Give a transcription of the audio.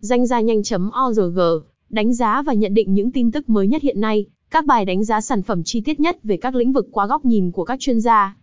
Danh gia nhanh.org, đánh giá và nhận định những tin tức mới nhất hiện nay, các bài đánh giá sản phẩm chi tiết nhất về các lĩnh vực qua góc nhìn của các chuyên gia.